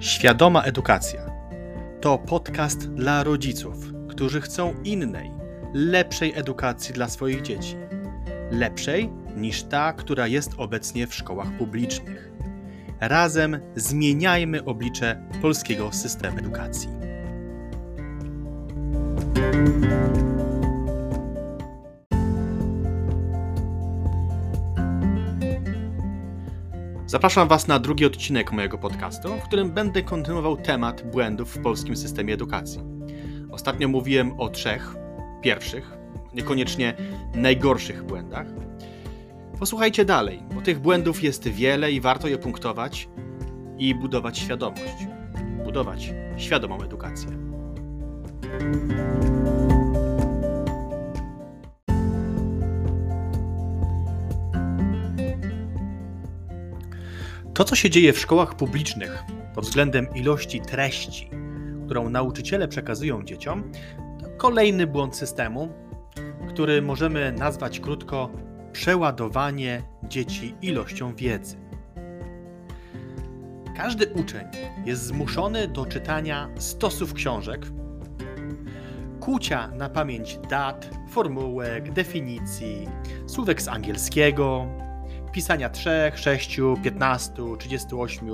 Świadoma Edukacja to podcast dla rodziców, którzy chcą innej, lepszej edukacji dla swoich dzieci. Lepszej niż ta, która jest obecnie w szkołach publicznych. Razem zmieniajmy oblicze polskiego systemu edukacji. Zapraszam Was na drugi odcinek mojego podcastu, w którym będę kontynuował temat błędów w polskim systemie edukacji. Ostatnio mówiłem o trzech pierwszych, niekoniecznie najgorszych błędach. Posłuchajcie dalej, bo tych błędów jest wiele i warto je punktować i budować świadomość. Budować świadomą edukację. To, co się dzieje w szkołach publicznych pod względem ilości treści, którą nauczyciele przekazują dzieciom, to kolejny błąd systemu, który możemy nazwać krótko przeładowanie dzieci ilością wiedzy. Każdy uczeń jest zmuszony do czytania stosów książek, kucia na pamięć dat, formułek, definicji, słówek z angielskiego, pisania 3, 6, 15, 38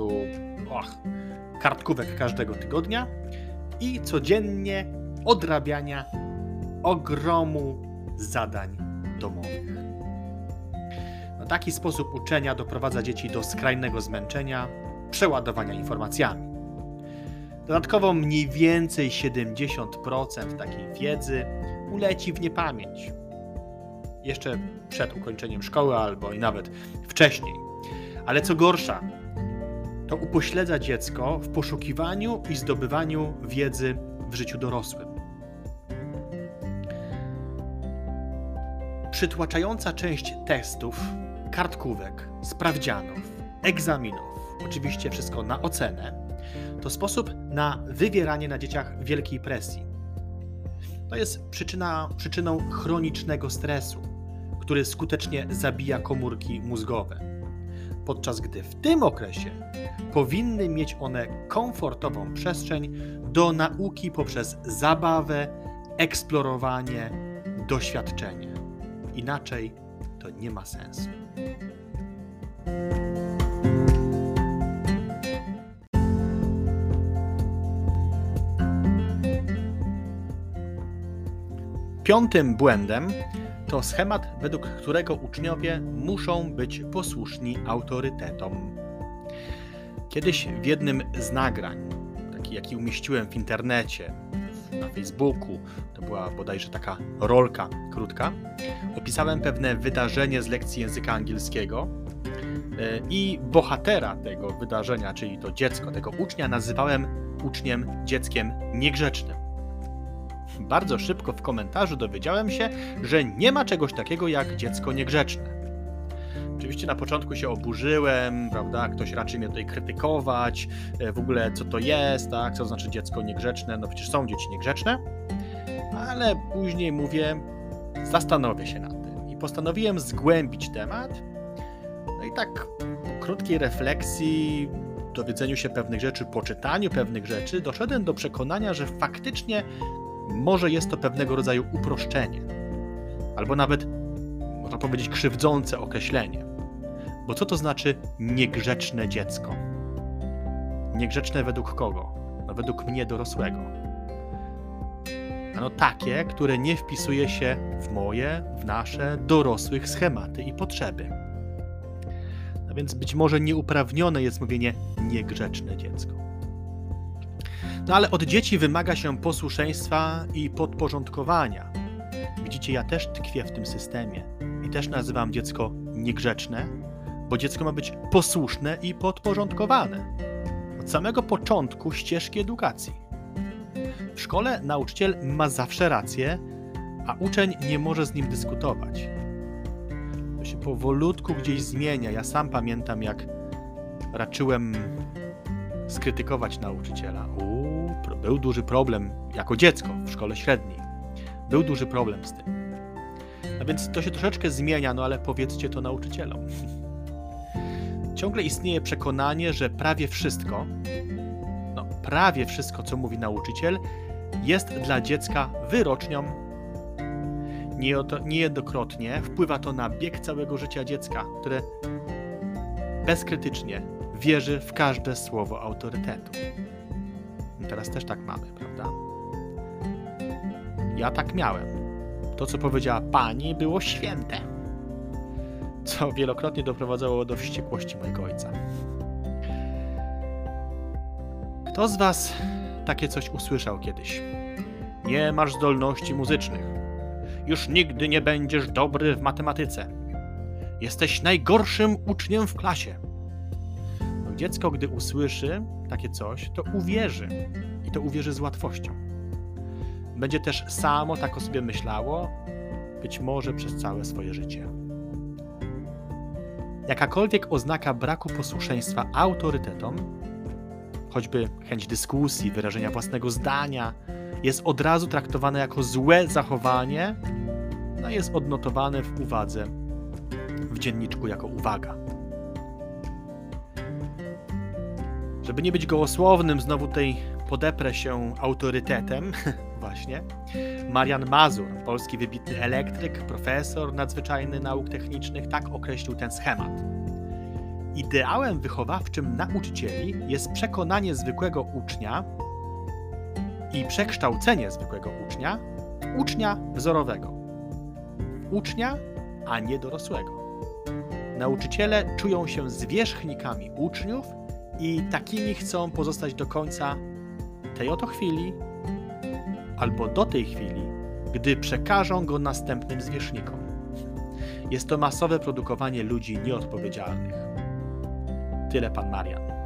och, kartkówek każdego tygodnia i codziennie odrabiania ogromu zadań domowych. No, taki sposób uczenia doprowadza dzieci do skrajnego zmęczenia, przeładowania informacjami. Dodatkowo mniej więcej 70% takiej wiedzy uleci w niepamięć jeszcze przed ukończeniem szkoły albo i nawet wcześniej. Ale co gorsza, to upośledza dziecko w poszukiwaniu i zdobywaniu wiedzy w życiu dorosłym. Przytłaczająca część testów, kartkówek, sprawdzianów, egzaminów, oczywiście wszystko na ocenę, to sposób na wywieranie na dzieciach wielkiej presji. To jest przyczyna, przyczyną chronicznego stresu, który skutecznie zabija komórki mózgowe. Podczas gdy w tym okresie powinny mieć one komfortową przestrzeń do nauki poprzez zabawę, eksplorowanie, doświadczenie. Inaczej to nie ma sensu. Piątym błędem to schemat, według którego uczniowie muszą być posłuszni autorytetom. Kiedyś w jednym z nagrań, taki jaki umieściłem w internecie, na Facebooku, to była bodajże taka rolka krótka, opisałem pewne wydarzenie z lekcji języka angielskiego e, i bohatera tego wydarzenia, czyli to dziecko, tego ucznia, nazywałem uczniem dzieckiem niegrzecznym bardzo szybko w komentarzu dowiedziałem się, że nie ma czegoś takiego jak dziecko niegrzeczne. Oczywiście na początku się oburzyłem, prawda? Ktoś raczy mnie tutaj krytykować, e, w ogóle co to jest, tak? Co to znaczy dziecko niegrzeczne? No przecież są dzieci niegrzeczne, ale później mówię, zastanowię się nad tym i postanowiłem zgłębić temat. No i tak po krótkiej refleksji, dowiedzeniu się pewnych rzeczy, poczytaniu pewnych rzeczy, doszedłem do przekonania, że faktycznie może jest to pewnego rodzaju uproszczenie, albo nawet, można powiedzieć, krzywdzące określenie. Bo co to znaczy niegrzeczne dziecko? Niegrzeczne według kogo? No według mnie dorosłego. No takie, które nie wpisuje się w moje, w nasze dorosłych schematy i potrzeby. No więc być może nieuprawnione jest mówienie niegrzeczne dziecko. No ale od dzieci wymaga się posłuszeństwa i podporządkowania. Widzicie, ja też tkwię w tym systemie i też nazywam dziecko niegrzeczne, bo dziecko ma być posłuszne i podporządkowane. Od samego początku ścieżki edukacji. W szkole nauczyciel ma zawsze rację, a uczeń nie może z nim dyskutować. To się powolutku gdzieś zmienia. Ja sam pamiętam, jak raczyłem skrytykować nauczyciela. Uuu, był duży problem jako dziecko w szkole średniej. Był duży problem z tym. No więc to się troszeczkę zmienia, no ale powiedzcie to nauczycielom. Ciągle istnieje przekonanie, że prawie wszystko, prawie wszystko, co mówi nauczyciel, jest dla dziecka wyrocznią. Niejednokrotnie wpływa to na bieg całego życia dziecka, które bezkrytycznie wierzy w każde słowo autorytetu. Teraz też tak mamy, prawda? Ja tak miałem. To, co powiedziała pani, było święte. Co wielokrotnie doprowadzało do wściekłości mojego ojca. Kto z Was takie coś usłyszał kiedyś? Nie masz zdolności muzycznych. Już nigdy nie będziesz dobry w matematyce. Jesteś najgorszym uczniem w klasie. Dziecko, gdy usłyszy takie coś, to uwierzy. I to uwierzy z łatwością. Będzie też samo tak o sobie myślało, być może przez całe swoje życie. Jakakolwiek oznaka braku posłuszeństwa autorytetom choćby chęć dyskusji, wyrażenia własnego zdania, jest od razu traktowane jako złe zachowanie, no jest odnotowane w uwadze w dzienniczku jako uwaga. Żeby nie być gołosłownym, znowu tutaj podeprę się autorytetem, właśnie. Marian Mazur, polski wybitny elektryk, profesor nadzwyczajny nauk technicznych, tak określił ten schemat. Ideałem wychowawczym nauczycieli jest przekonanie zwykłego ucznia i przekształcenie zwykłego ucznia w ucznia wzorowego. Ucznia, a nie dorosłego. Nauczyciele czują się zwierzchnikami uczniów i takimi chcą pozostać do końca tej oto chwili albo do tej chwili, gdy przekażą go następnym zwierzchnikom. Jest to masowe produkowanie ludzi nieodpowiedzialnych. Tyle pan Marian.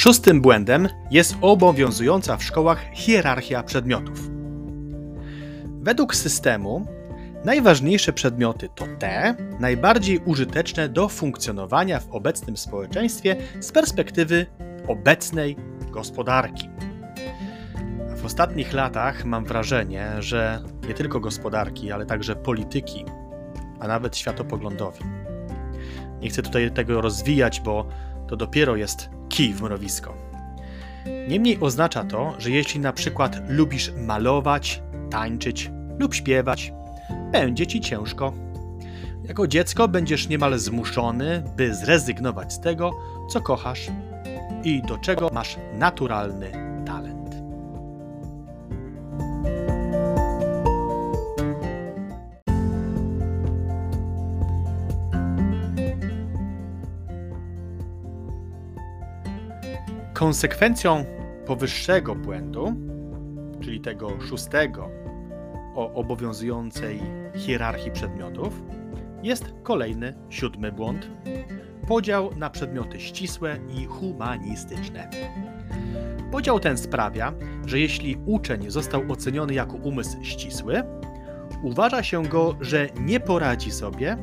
Szóstym błędem jest obowiązująca w szkołach hierarchia przedmiotów. Według systemu najważniejsze przedmioty to te najbardziej użyteczne do funkcjonowania w obecnym społeczeństwie z perspektywy obecnej gospodarki. W ostatnich latach mam wrażenie, że nie tylko gospodarki, ale także polityki, a nawet światopoglądowi. Nie chcę tutaj tego rozwijać, bo to dopiero jest kij w mrowisko. Niemniej oznacza to, że jeśli na przykład lubisz malować, tańczyć lub śpiewać, będzie ci ciężko. Jako dziecko będziesz niemal zmuszony, by zrezygnować z tego, co kochasz i do czego masz naturalny Konsekwencją powyższego błędu, czyli tego szóstego o obowiązującej hierarchii przedmiotów, jest kolejny siódmy błąd, podział na przedmioty ścisłe i humanistyczne. Podział ten sprawia, że jeśli uczeń został oceniony jako umysł ścisły, uważa się go, że nie poradzi sobie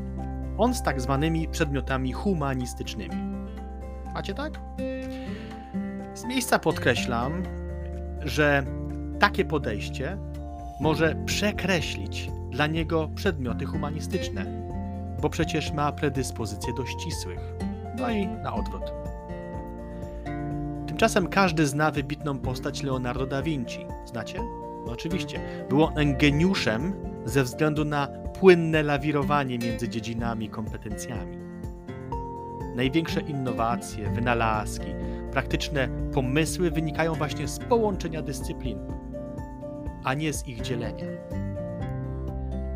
on z tak zwanymi przedmiotami humanistycznymi. Macie tak? Miejsca podkreślam, że takie podejście może przekreślić dla niego przedmioty humanistyczne bo przecież ma predyspozycje do ścisłych. No i na odwrót. Tymczasem każdy zna wybitną postać Leonardo da Vinci. Znacie? No oczywiście. Był on geniuszem ze względu na płynne lawirowanie między dziedzinami i kompetencjami. Największe innowacje, wynalazki, praktyczne pomysły wynikają właśnie z połączenia dyscyplin, a nie z ich dzielenia.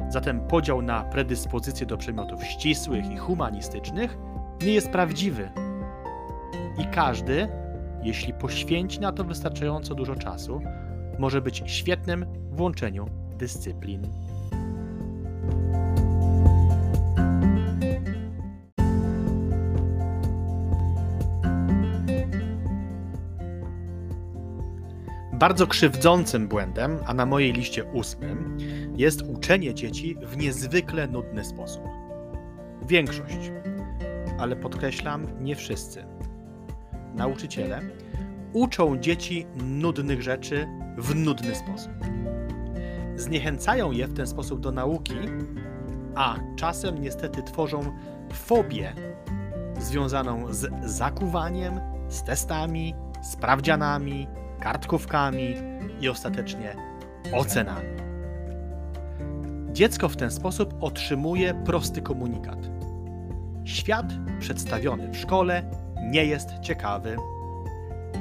Zatem podział na predyspozycje do przedmiotów ścisłych i humanistycznych nie jest prawdziwy. I każdy, jeśli poświęci na to wystarczająco dużo czasu, może być świetnym w łączeniu dyscyplin. Bardzo krzywdzącym błędem, a na mojej liście ósmym, jest uczenie dzieci w niezwykle nudny sposób. Większość, ale podkreślam, nie wszyscy. Nauczyciele uczą dzieci nudnych rzeczy w nudny sposób. Zniechęcają je w ten sposób do nauki, a czasem niestety tworzą fobię związaną z zakuwaniem, z testami, sprawdzianami, kartkówkami i ostatecznie ocenami. Dziecko w ten sposób otrzymuje prosty komunikat. Świat przedstawiony w szkole nie jest ciekawy.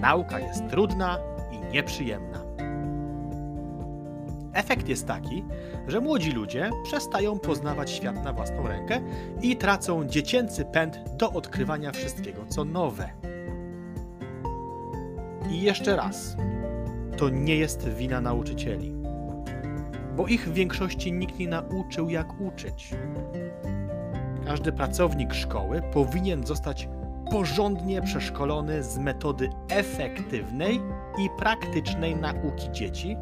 Nauka jest trudna i nieprzyjemna. Efekt jest taki, że młodzi ludzie przestają poznawać świat na własną rękę i tracą dziecięcy pęd do odkrywania wszystkiego, co nowe. I jeszcze raz, to nie jest wina nauczycieli, bo ich w większości nikt nie nauczył, jak uczyć. Każdy pracownik szkoły powinien zostać porządnie przeszkolony z metody efektywnej i praktycznej nauki dzieci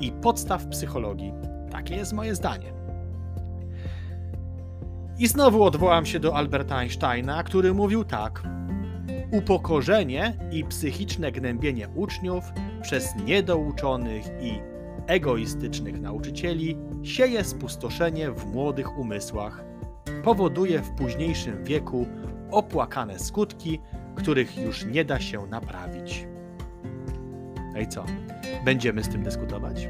i podstaw psychologii. Takie jest moje zdanie. I znowu odwołam się do Alberta Einsteina, który mówił tak: Upokorzenie i psychiczne gnębienie uczniów przez niedouczonych i egoistycznych nauczycieli sieje spustoszenie w młodych umysłach, powoduje w późniejszym wieku opłakane skutki, których już nie da się naprawić. No i co? Będziemy z tym dyskutować?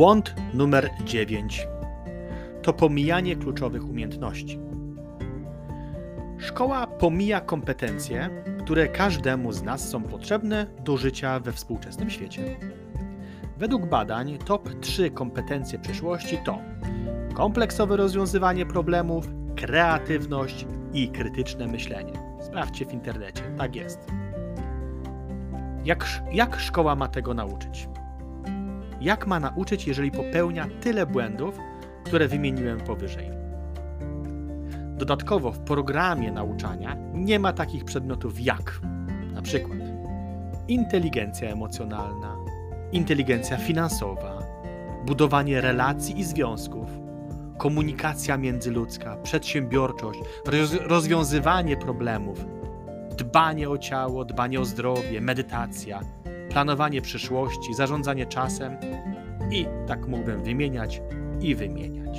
Błąd numer 9 to pomijanie kluczowych umiejętności. Szkoła pomija kompetencje, które każdemu z nas są potrzebne do życia we współczesnym świecie. Według badań top 3 kompetencje przyszłości to kompleksowe rozwiązywanie problemów, kreatywność i krytyczne myślenie. Sprawdźcie w internecie, tak jest. Jak, jak szkoła ma tego nauczyć? Jak ma nauczyć, jeżeli popełnia tyle błędów, które wymieniłem powyżej? Dodatkowo w programie nauczania nie ma takich przedmiotów jak na przykład inteligencja emocjonalna, inteligencja finansowa, budowanie relacji i związków, komunikacja międzyludzka, przedsiębiorczość, rozwiązywanie problemów, dbanie o ciało, dbanie o zdrowie, medytacja, planowanie przyszłości, zarządzanie czasem i tak mógłbym wymieniać i wymieniać.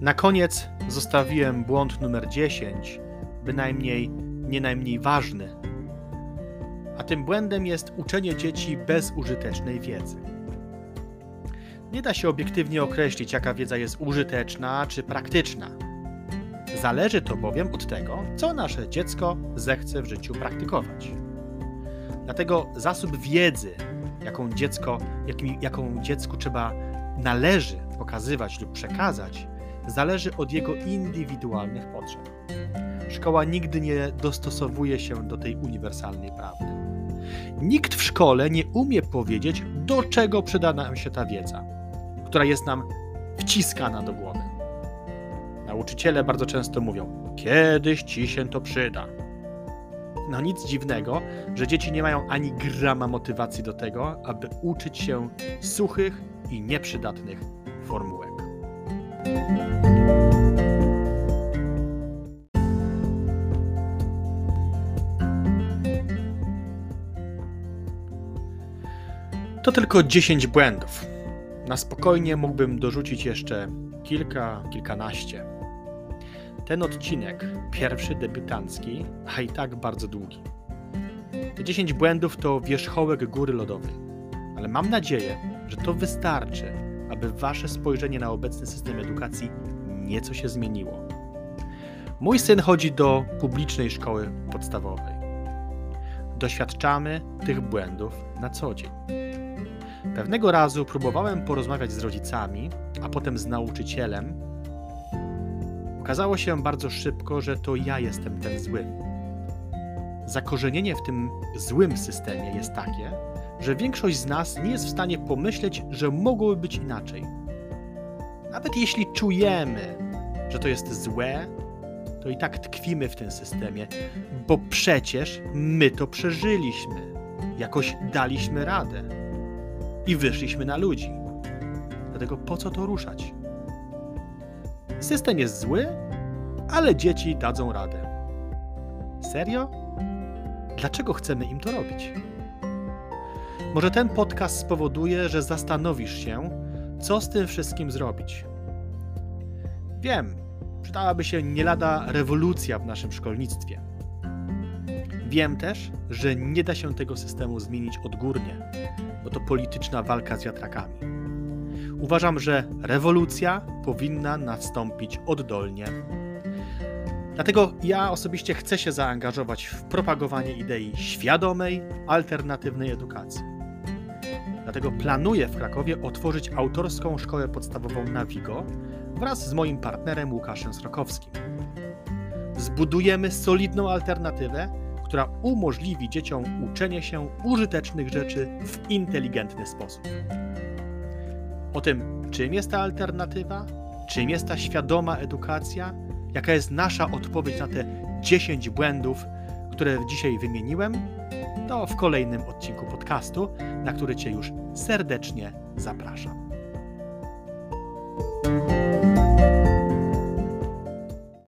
Na koniec zostawiłem błąd numer 10, bynajmniej nie najmniej ważny. A tym błędem jest uczenie dzieci bezużytecznej wiedzy. Nie da się obiektywnie określić, jaka wiedza jest użyteczna czy praktyczna. Zależy to bowiem od tego, co nasze dziecko zechce w życiu praktykować. Dlatego zasób wiedzy, jaką, dziecko, jakim, jaką dziecku trzeba należy pokazywać lub przekazać, zależy od jego indywidualnych potrzeb. Szkoła nigdy nie dostosowuje się do tej uniwersalnej prawdy. Nikt w szkole nie umie powiedzieć, do czego przyda nam się ta wiedza, która jest nam wciskana do głowy. Nauczyciele bardzo często mówią: Kiedyś ci się to przyda. No nic dziwnego, że dzieci nie mają ani grama motywacji do tego, aby uczyć się suchych i nieprzydatnych formułek. To tylko 10 błędów. Na spokojnie mógłbym dorzucić jeszcze kilka, kilkanaście. Ten odcinek, pierwszy debiutancki, a i tak bardzo długi. Te 10 błędów to wierzchołek góry lodowej, ale mam nadzieję, że to wystarczy, aby wasze spojrzenie na obecny system edukacji nieco się zmieniło. Mój syn chodzi do publicznej szkoły podstawowej. Doświadczamy tych błędów na co dzień. Pewnego razu próbowałem porozmawiać z rodzicami, a potem z nauczycielem. Okazało się bardzo szybko, że to ja jestem ten zły. Zakorzenienie w tym złym systemie jest takie, że większość z nas nie jest w stanie pomyśleć, że mogłoby być inaczej. Nawet jeśli czujemy, że to jest złe, to i tak tkwimy w tym systemie, bo przecież my to przeżyliśmy. Jakoś daliśmy radę i wyszliśmy na ludzi. Dlatego po co to ruszać? System jest zły, ale dzieci dadzą radę. Serio? Dlaczego chcemy im to robić? Może ten podcast spowoduje, że zastanowisz się, co z tym wszystkim zrobić. Wiem, przydałaby się nie lada rewolucja w naszym szkolnictwie. Wiem też, że nie da się tego systemu zmienić odgórnie, bo to polityczna walka z wiatrakami. Uważam, że rewolucja powinna nastąpić oddolnie. Dlatego ja osobiście chcę się zaangażować w propagowanie idei świadomej, alternatywnej edukacji. Dlatego planuję w Krakowie otworzyć autorską szkołę podstawową na Wigo wraz z moim partnerem Łukaszem Srokowskim. Zbudujemy solidną alternatywę, która umożliwi dzieciom uczenie się użytecznych rzeczy w inteligentny sposób. O tym, czym jest ta alternatywa, czym jest ta świadoma edukacja, jaka jest nasza odpowiedź na te 10 błędów, które dzisiaj wymieniłem, to w kolejnym odcinku podcastu, na który Cię już serdecznie zapraszam.